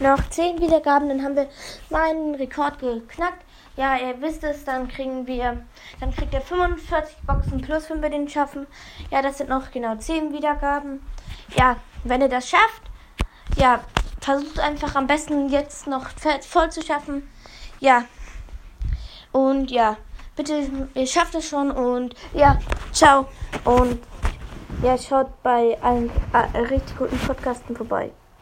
noch 10 Wiedergaben, dann haben wir meinen Rekord geknackt. Ja, ihr wisst es, dann kriegen wir, dann kriegt ihr 45 Boxen plus, wenn wir den schaffen. Ja, das sind noch genau 10 Wiedergaben. Ja, wenn ihr das schafft, ja, versucht einfach am besten jetzt noch voll zu schaffen. Ja. Und ja, bitte, ihr schafft es schon und ja, ciao. Und ja, schaut bei allen äh, richtig guten Podcasten vorbei.